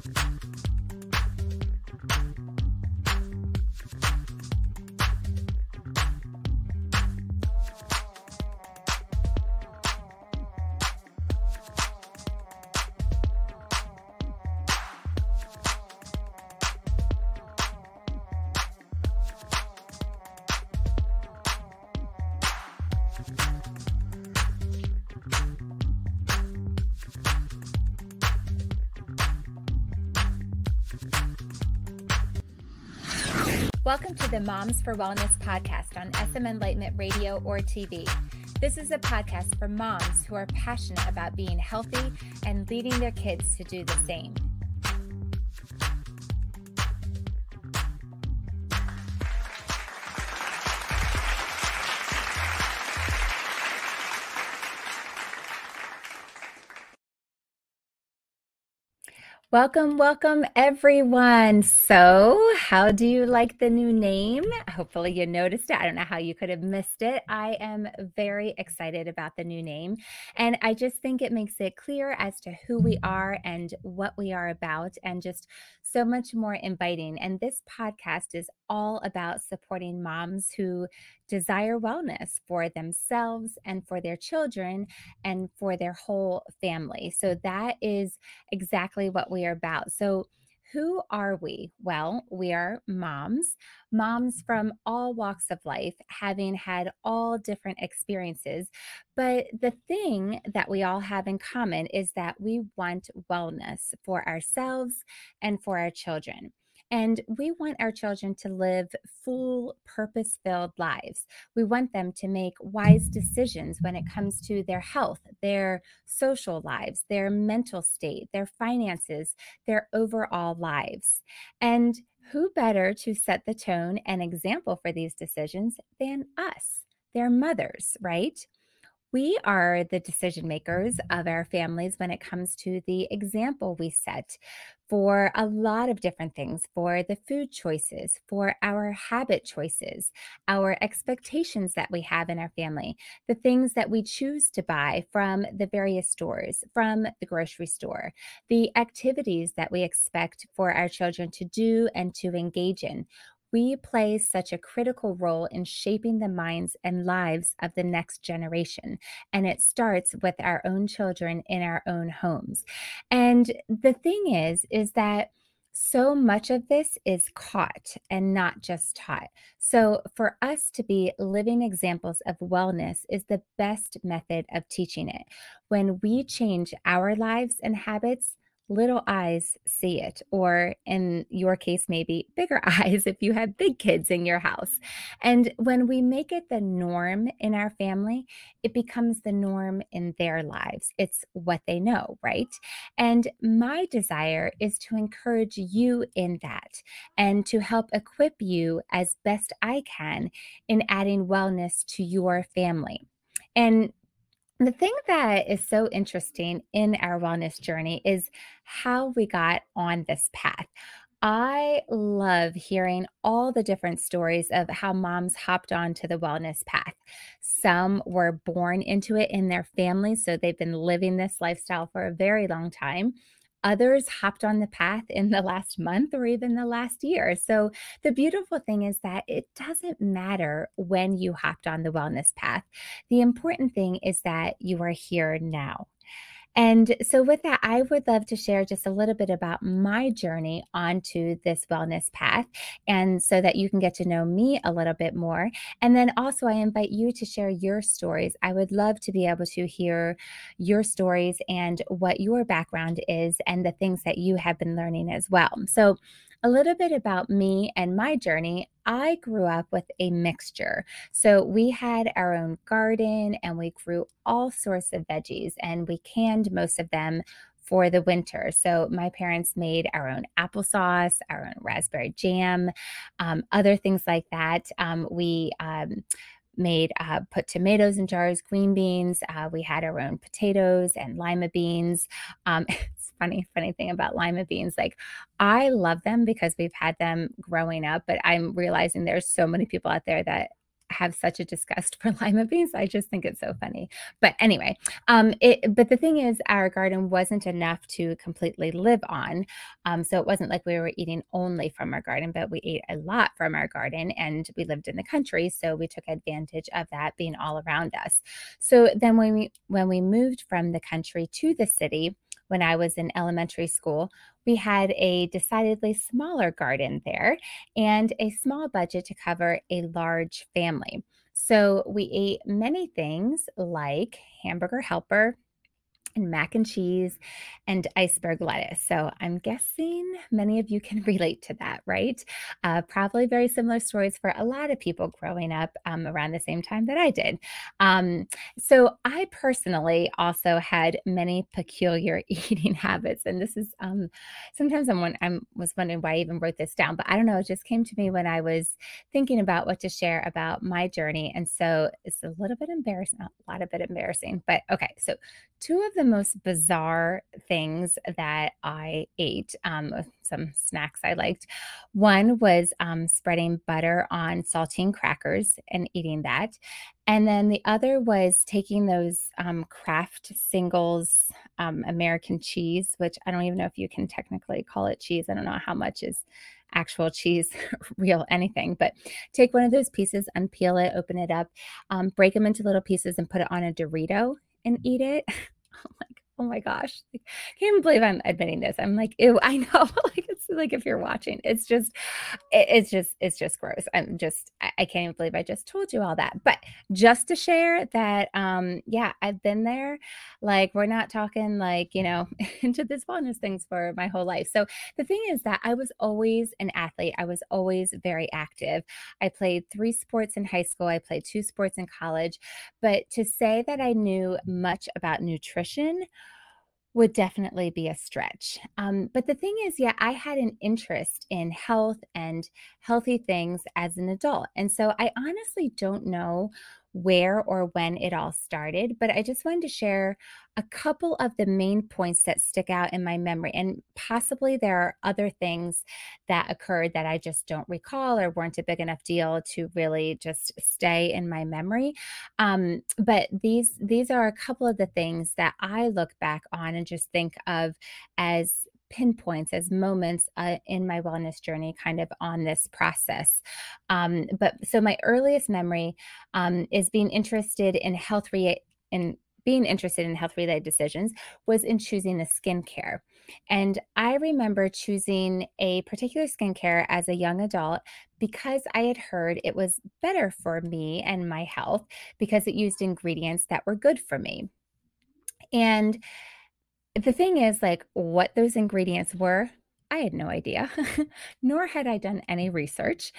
Thank you. Welcome to the Moms for Wellness podcast on SM Enlightenment Radio or TV. This is a podcast for moms who are passionate about being healthy and leading their kids to do the same. Welcome, welcome everyone. So, how do you like the new name? Hopefully, you noticed it. I don't know how you could have missed it. I am very excited about the new name. And I just think it makes it clear as to who we are and what we are about, and just so much more inviting. And this podcast is all about supporting moms who desire wellness for themselves and for their children and for their whole family. So that is exactly what we are about. So who are we? Well, we are moms, moms from all walks of life, having had all different experiences. But the thing that we all have in common is that we want wellness for ourselves and for our children. And we want our children to live full, purpose filled lives. We want them to make wise decisions when it comes to their health, their social lives, their mental state, their finances, their overall lives. And who better to set the tone and example for these decisions than us, their mothers, right? We are the decision makers of our families when it comes to the example we set for a lot of different things for the food choices, for our habit choices, our expectations that we have in our family, the things that we choose to buy from the various stores, from the grocery store, the activities that we expect for our children to do and to engage in we play such a critical role in shaping the minds and lives of the next generation. And it starts with our own children in our own homes. And the thing is, is that so much of this is caught and not just taught. So, for us to be living examples of wellness is the best method of teaching it. When we change our lives and habits, little eyes see it, or in your case, maybe bigger eyes if you have big kids in your house. And when we make it the norm in our family, it becomes the norm in their lives. It's what they know, right? And my desire is to encourage you in that and to help equip you as best I can in adding wellness to your family. And the thing that is so interesting in our wellness journey is how we got on this path. I love hearing all the different stories of how moms hopped onto the wellness path. Some were born into it in their families, so they've been living this lifestyle for a very long time. Others hopped on the path in the last month or even the last year. So, the beautiful thing is that it doesn't matter when you hopped on the wellness path. The important thing is that you are here now. And so, with that, I would love to share just a little bit about my journey onto this wellness path, and so that you can get to know me a little bit more. And then also, I invite you to share your stories. I would love to be able to hear your stories and what your background is, and the things that you have been learning as well. So, a little bit about me and my journey. I grew up with a mixture. So we had our own garden and we grew all sorts of veggies and we canned most of them for the winter. So my parents made our own applesauce, our own raspberry jam, um, other things like that. Um, we um, made uh, put tomatoes in jars, green beans. Uh, we had our own potatoes and lima beans. Funny, funny thing about lima beans. Like I love them because we've had them growing up, but I'm realizing there's so many people out there that have such a disgust for lima beans. I just think it's so funny. But anyway, um, it, but the thing is, our garden wasn't enough to completely live on. Um, so it wasn't like we were eating only from our garden, but we ate a lot from our garden and we lived in the country. So we took advantage of that being all around us. So then when we, when we moved from the country to the city, when I was in elementary school, we had a decidedly smaller garden there and a small budget to cover a large family. So we ate many things like hamburger helper, and mac and cheese and iceberg lettuce. So I'm guessing many of you can relate to that, right? Uh, probably very similar stories for a lot of people growing up um, around the same time that I did. Um, so I personally also had many peculiar eating habits, and this is um, sometimes I'm, I'm was wondering why I even wrote this down, but I don't know. It just came to me when I was thinking about what to share about my journey, and so it's a little bit embarrassing, a lot of bit embarrassing, but okay. So two of the most bizarre things that I ate, um, some snacks I liked. One was um, spreading butter on saltine crackers and eating that. And then the other was taking those um, Kraft singles um, American cheese, which I don't even know if you can technically call it cheese. I don't know how much is actual cheese, real anything, but take one of those pieces, unpeel it, open it up, um, break them into little pieces, and put it on a Dorito and eat it. I'm like, oh my gosh, I can't believe I'm admitting this. I'm like, ew, I know. like it's like if you're watching, it's just, it's just, it's just gross. I'm just, I, I, can't even believe I just told you all that. But just to share that, um, yeah, I've been there. Like we're not talking like, you know, into this wellness things for my whole life. So the thing is that I was always an athlete. I was always very active. I played three sports in high school. I played two sports in college. But to say that I knew much about nutrition would definitely be a stretch. Um, but the thing is, yeah, I had an interest in health and healthy things as an adult. And so I honestly don't know where or when it all started, but I just wanted to share a couple of the main points that stick out in my memory. And possibly there are other things that occurred that I just don't recall or weren't a big enough deal to really just stay in my memory. Um, but these these are a couple of the things that I look back on and just think of as pinpoints as moments uh, in my wellness journey kind of on this process um, but so my earliest memory um, is being interested in health re- in being interested in health related decisions was in choosing the skincare. And I remember choosing a particular skincare as a young adult because I had heard it was better for me and my health because it used ingredients that were good for me. And the thing is, like, what those ingredients were, I had no idea, nor had I done any research.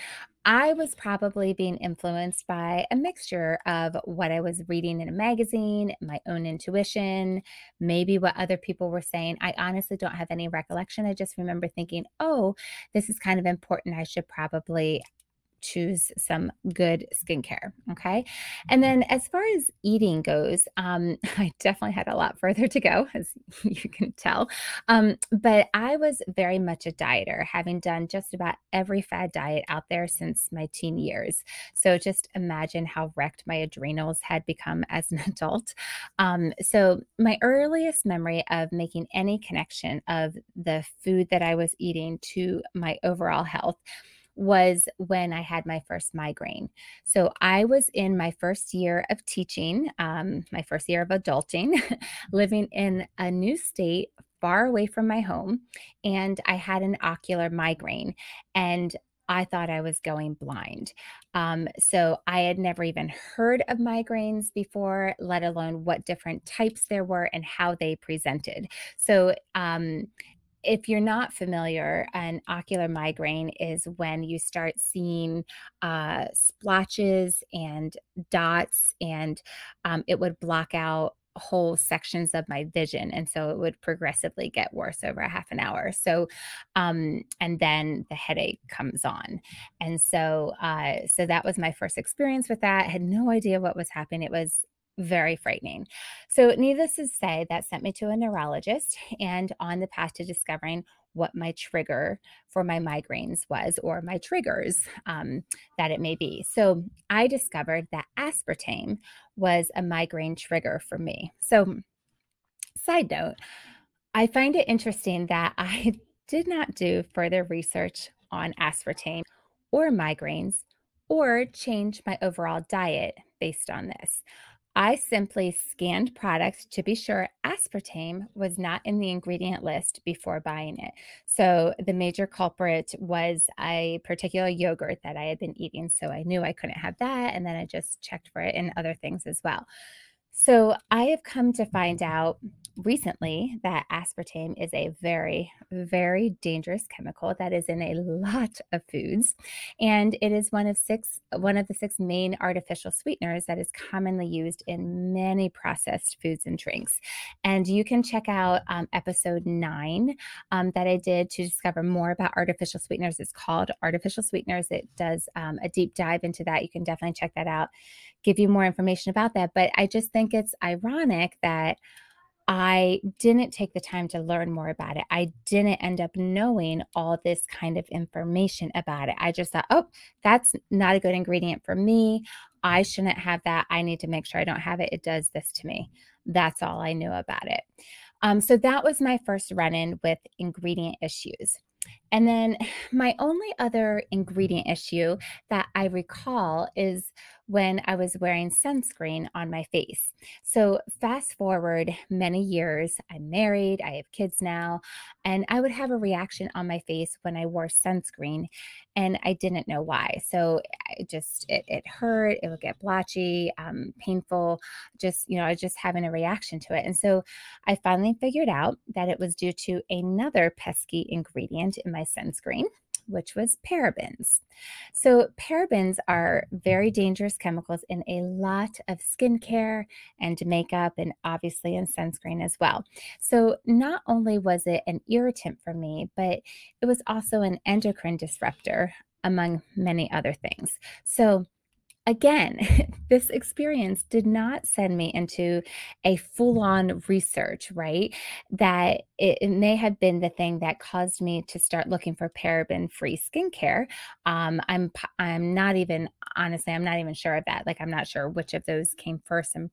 I was probably being influenced by a mixture of what I was reading in a magazine, my own intuition, maybe what other people were saying. I honestly don't have any recollection. I just remember thinking, oh, this is kind of important. I should probably choose some good skincare. Okay. And then as far as eating goes, um, I definitely had a lot further to go, as you can tell. Um, but I was very much a dieter, having done just about every fad diet out there since my teen years. So just imagine how wrecked my adrenals had become as an adult. Um, so my earliest memory of making any connection of the food that I was eating to my overall health was when I had my first migraine. So I was in my first year of teaching, um, my first year of adulting, living in a new state far away from my home, and I had an ocular migraine. And I thought I was going blind. Um, so I had never even heard of migraines before, let alone what different types there were and how they presented. So um, if you're not familiar, an ocular migraine is when you start seeing uh, splotches and dots, and um, it would block out whole sections of my vision and so it would progressively get worse over a half an hour. So um and then the headache comes on. And so uh so that was my first experience with that. I had no idea what was happening. It was very frightening. So, needless to say, that sent me to a neurologist and on the path to discovering what my trigger for my migraines was or my triggers um, that it may be. So I discovered that aspartame was a migraine trigger for me. So, side note, I find it interesting that I did not do further research on aspartame or migraines or change my overall diet based on this. I simply scanned products to be sure aspartame was not in the ingredient list before buying it. So the major culprit was a particular yogurt that I had been eating. So I knew I couldn't have that. And then I just checked for it in other things as well. So I have come to find out recently that aspartame is a very, very dangerous chemical that is in a lot of foods. And it is one of six, one of the six main artificial sweeteners that is commonly used in many processed foods and drinks. And you can check out um, episode nine um, that I did to discover more about artificial sweeteners. It's called Artificial Sweeteners. It does um, a deep dive into that. You can definitely check that out give you more information about that. But I just think it's ironic that I didn't take the time to learn more about it. I didn't end up knowing all this kind of information about it. I just thought, oh, that's not a good ingredient for me. I shouldn't have that. I need to make sure I don't have it. It does this to me. That's all I knew about it. Um, so that was my first run in with ingredient issues. And then my only other ingredient issue that I recall is when I was wearing sunscreen on my face. So, fast forward many years, I'm married, I have kids now, and I would have a reaction on my face when I wore sunscreen, and I didn't know why. So, it just it, it hurt, it would get blotchy, um, painful, just you know, I was just having a reaction to it. And so, I finally figured out that it was due to another pesky ingredient in my sunscreen which was parabens. So, parabens are very dangerous chemicals in a lot of skincare and makeup, and obviously in sunscreen as well. So, not only was it an irritant for me, but it was also an endocrine disruptor, among many other things. So, again, this experience did not send me into a full on research, right? That it, it, may have been the thing that caused me to start looking for paraben free skincare. Um, I'm, I'm not even, honestly, I'm not even sure of that. Like, I'm not sure which of those came first. And,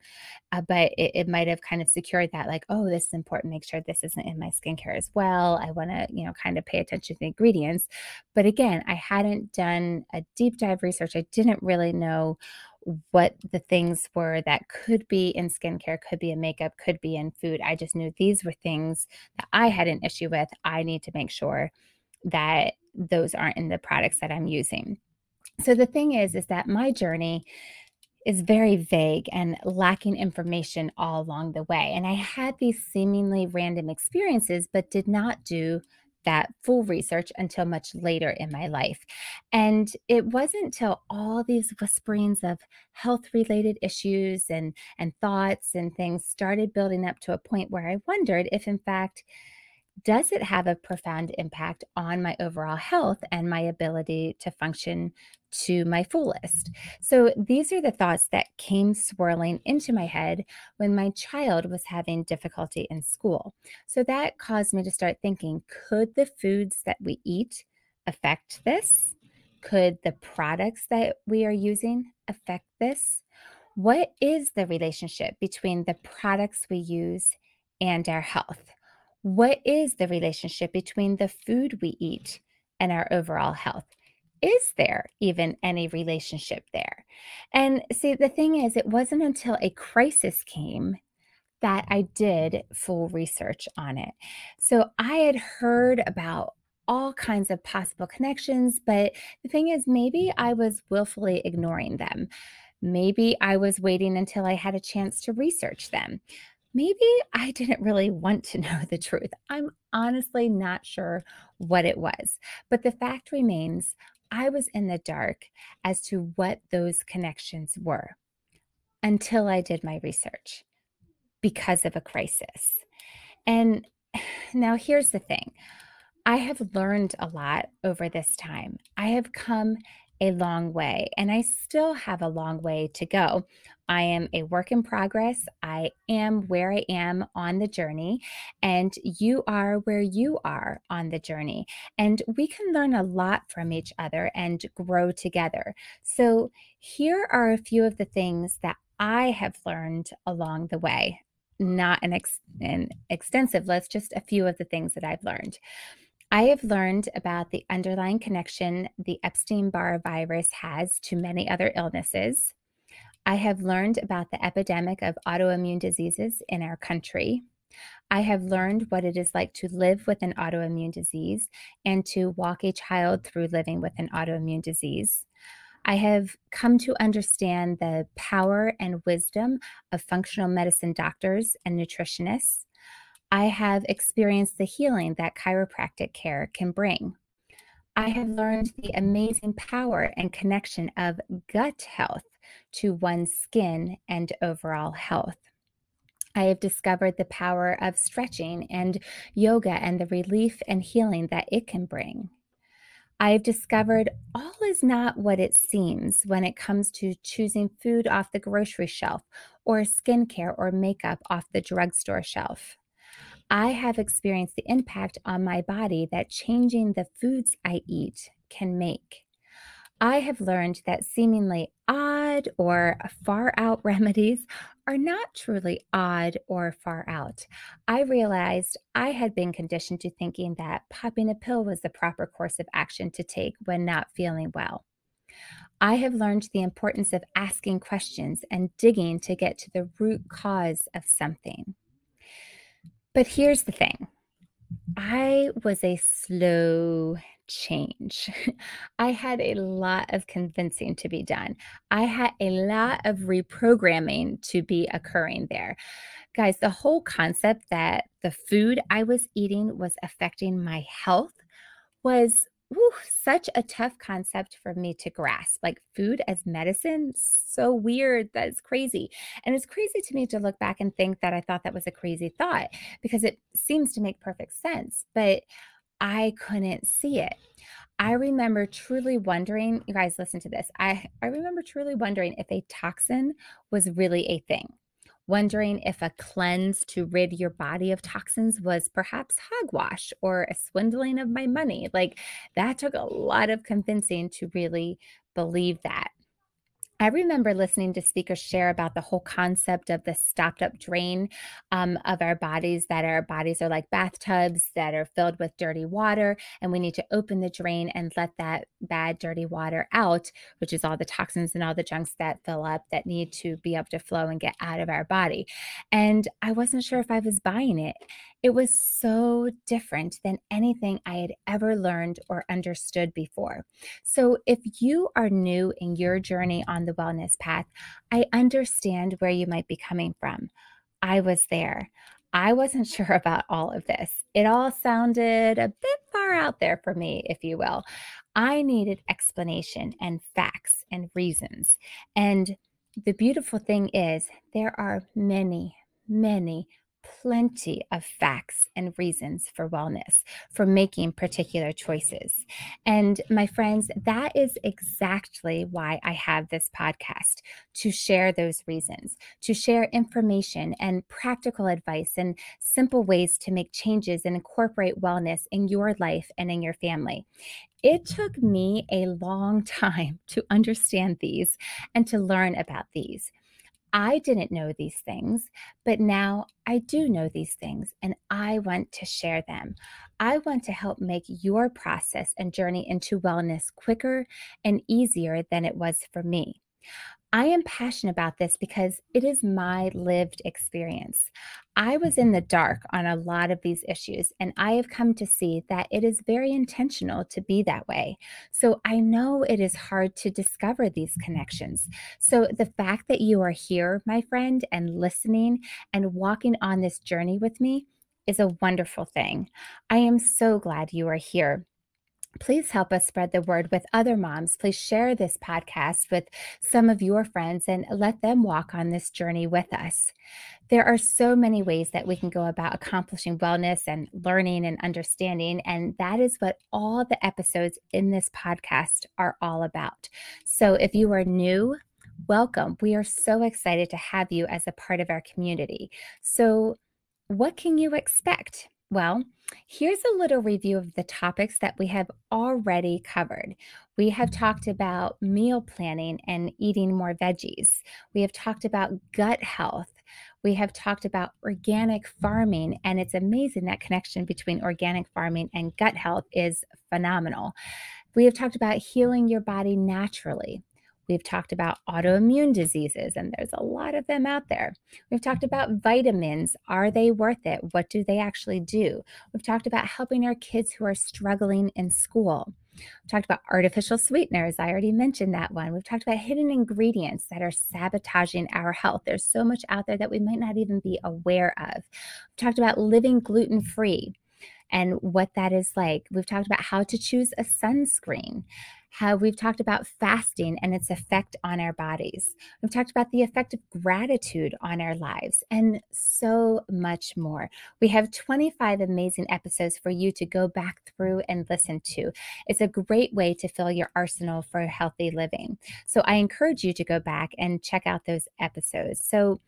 uh, but it, it might have kind of secured that, like, oh, this is important. Make sure this isn't in my skincare as well. I want to, you know, kind of pay attention to the ingredients. But again, I hadn't done a deep dive research. I didn't really know what the things were that could be in skincare, could be in makeup, could be in food. I just knew these were things that I had an issue with. I need to make sure that those aren't in the products that I'm using. So the thing is, is that my journey is very vague and lacking information all along the way. And I had these seemingly random experiences, but did not do that full research until much later in my life. And it wasn't till all these whisperings of health related issues and, and thoughts and things started building up to a point where I wondered if, in fact, does it have a profound impact on my overall health and my ability to function to my fullest? So, these are the thoughts that came swirling into my head when my child was having difficulty in school. So, that caused me to start thinking could the foods that we eat affect this? Could the products that we are using affect this? What is the relationship between the products we use and our health? What is the relationship between the food we eat and our overall health? Is there even any relationship there? And see, the thing is, it wasn't until a crisis came that I did full research on it. So I had heard about all kinds of possible connections, but the thing is, maybe I was willfully ignoring them. Maybe I was waiting until I had a chance to research them maybe I didn't really want to know the truth. I'm honestly not sure what it was. But the fact remains, I was in the dark as to what those connections were until I did my research because of a crisis. And now here's the thing I have learned a lot over this time. I have come a long way, and I still have a long way to go I am a work in progress. I am where I am on the journey, and you are where you are on the journey. And we can learn a lot from each other and grow together. So, here are a few of the things that I have learned along the way. Not an, ex- an extensive list, just a few of the things that I've learned. I have learned about the underlying connection the Epstein Barr virus has to many other illnesses. I have learned about the epidemic of autoimmune diseases in our country. I have learned what it is like to live with an autoimmune disease and to walk a child through living with an autoimmune disease. I have come to understand the power and wisdom of functional medicine doctors and nutritionists. I have experienced the healing that chiropractic care can bring. I have learned the amazing power and connection of gut health to one's skin and overall health. I have discovered the power of stretching and yoga and the relief and healing that it can bring. I've discovered all is not what it seems when it comes to choosing food off the grocery shelf or skincare or makeup off the drugstore shelf. I have experienced the impact on my body that changing the foods I eat can make. I have learned that seemingly odd or far out remedies are not truly odd or far out. I realized I had been conditioned to thinking that popping a pill was the proper course of action to take when not feeling well. I have learned the importance of asking questions and digging to get to the root cause of something. But here's the thing I was a slow change. I had a lot of convincing to be done. I had a lot of reprogramming to be occurring there. Guys, the whole concept that the food I was eating was affecting my health was whew, such a tough concept for me to grasp. Like food as medicine, so weird. That's crazy. And it's crazy to me to look back and think that I thought that was a crazy thought because it seems to make perfect sense, but I couldn't see it. I remember truly wondering, you guys listen to this. I, I remember truly wondering if a toxin was really a thing wondering if a cleanse to rid your body of toxins was perhaps hogwash or a swindling of my money. Like that took a lot of convincing to really believe that. I remember listening to speakers share about the whole concept of the stopped up drain um, of our bodies, that our bodies are like bathtubs that are filled with dirty water, and we need to open the drain and let that bad, dirty water out, which is all the toxins and all the junks that fill up that need to be able to flow and get out of our body. And I wasn't sure if I was buying it. It was so different than anything I had ever learned or understood before. So, if you are new in your journey on the wellness path, I understand where you might be coming from. I was there. I wasn't sure about all of this. It all sounded a bit far out there for me, if you will. I needed explanation and facts and reasons. And the beautiful thing is, there are many, many plenty of facts and reasons for wellness, for making particular choices. And my friends, that is exactly why I have this podcast to share those reasons, to share information and practical advice and simple ways to make changes and incorporate wellness in your life and in your family. It took me a long time to understand these and to learn about these. I didn't know these things, but now I do know these things and I want to share them. I want to help make your process and journey into wellness quicker and easier than it was for me. I am passionate about this because it is my lived experience. I was in the mm-hmm. dark on a lot of these issues, and I have come to see that it is very intentional to be that way. So I know it is hard to discover these connections. So the fact that you are here, my friend, and listening and walking on this journey with me is a wonderful thing. I am so glad you are here please help us spread the word with other moms. Please share this podcast with some of your friends and let them walk on this journey with us. There are so many ways that we can go about accomplishing wellness and learning and understanding. And that is what all the episodes in this podcast are all about. So if you are new, welcome. We are so excited to have you as a part of our community. So, what can you expect? Well, here's a little review of the topics that we have already covered. We have mm-hmm. talked about meal planning and eating more veggies. We have talked about gut health. We have talked about organic farming, and it's amazing that connection between organic farming and gut health is phenomenal. We have talked about healing your body naturally. We've talked about autoimmune diseases, and there's a lot of them out there. We've talked mm-hmm. about vitamins. Are they worth it? What do they actually do? We've talked about helping our kids who are struggling in school. We've talked about artificial sweeteners. I already mentioned that one. We've talked about hidden ingredients that are sabotaging our health. There's so much out there that we might not even be aware of. We've talked about living mm-hmm. gluten free and what that is like. We've talked about how to choose a sunscreen, how we've talked about fasting and its effect on our bodies. We've talked about the effect of gratitude on our lives and so much more. We have 25 amazing episodes for you to go back through and listen to. It's a great way to fill your arsenal for healthy living. So I encourage you to go back and check out those episodes. So,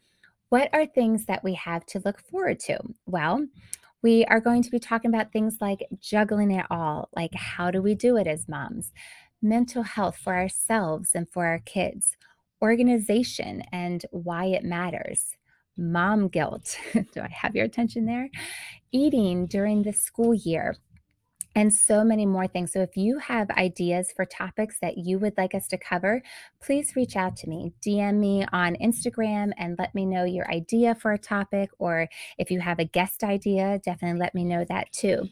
what are things that we have to look forward to? Well, we are going to be talking about things like juggling it all, like how do we do it as moms? Mental health for ourselves and for our kids, organization and why it matters, mom guilt. do I have your attention there? Eating during the school year, and so many more things. So, if you have ideas for topics that you would like us to cover, please reach out to me. DM me on Instagram and let me know your idea for a topic. Or if you have a guest idea, definitely let me know that too.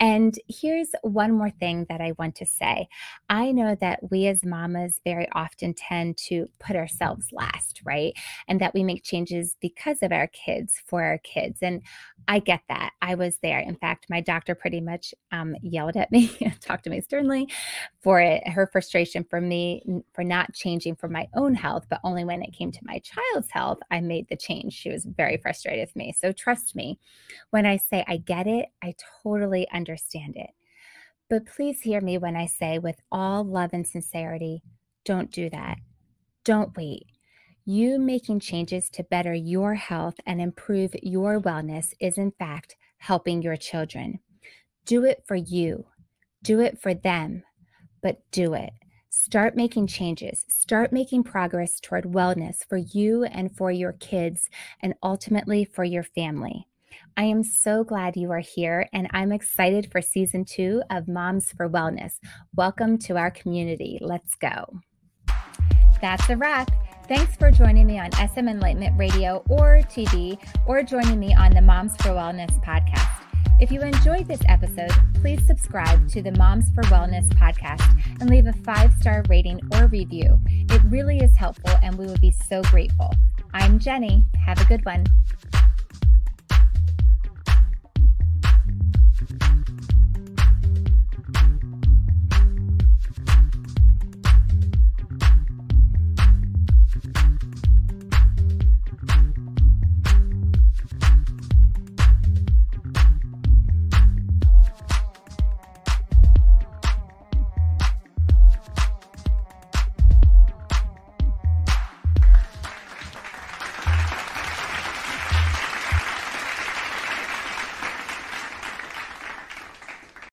And here's one more thing that I want to say I know that we as mamas very often tend to put ourselves last, right? And that we make changes because of our kids, for our kids. And I get that. I was there. In fact, my doctor pretty much um, yelled at me, talked to me sternly for it, her frustration for me for not changing for my own health, but only when it came to my child's health, I made the change. She was very frustrated with me. So trust me, when I say I get it, I totally understand it. But please hear me when I say, with all love and sincerity, don't do that. Don't wait. You making changes to better your health and improve your wellness is, in fact, helping your children. Do it for you, do it for them, but do it. Start making changes. Start making progress toward wellness for you and for your kids, and ultimately for your family. I am so glad you are here, and I'm excited for season two of Moms for Wellness. Welcome to our community. Let's go. That's a wrap. Thanks for joining me on SM Enlightenment Radio or TV, or joining me on the Moms for Wellness podcast. If you enjoyed this episode, please subscribe to the Moms for Wellness podcast and leave a five star rating or review. It really is helpful and we would be so grateful. I'm Jennie. Have a good one.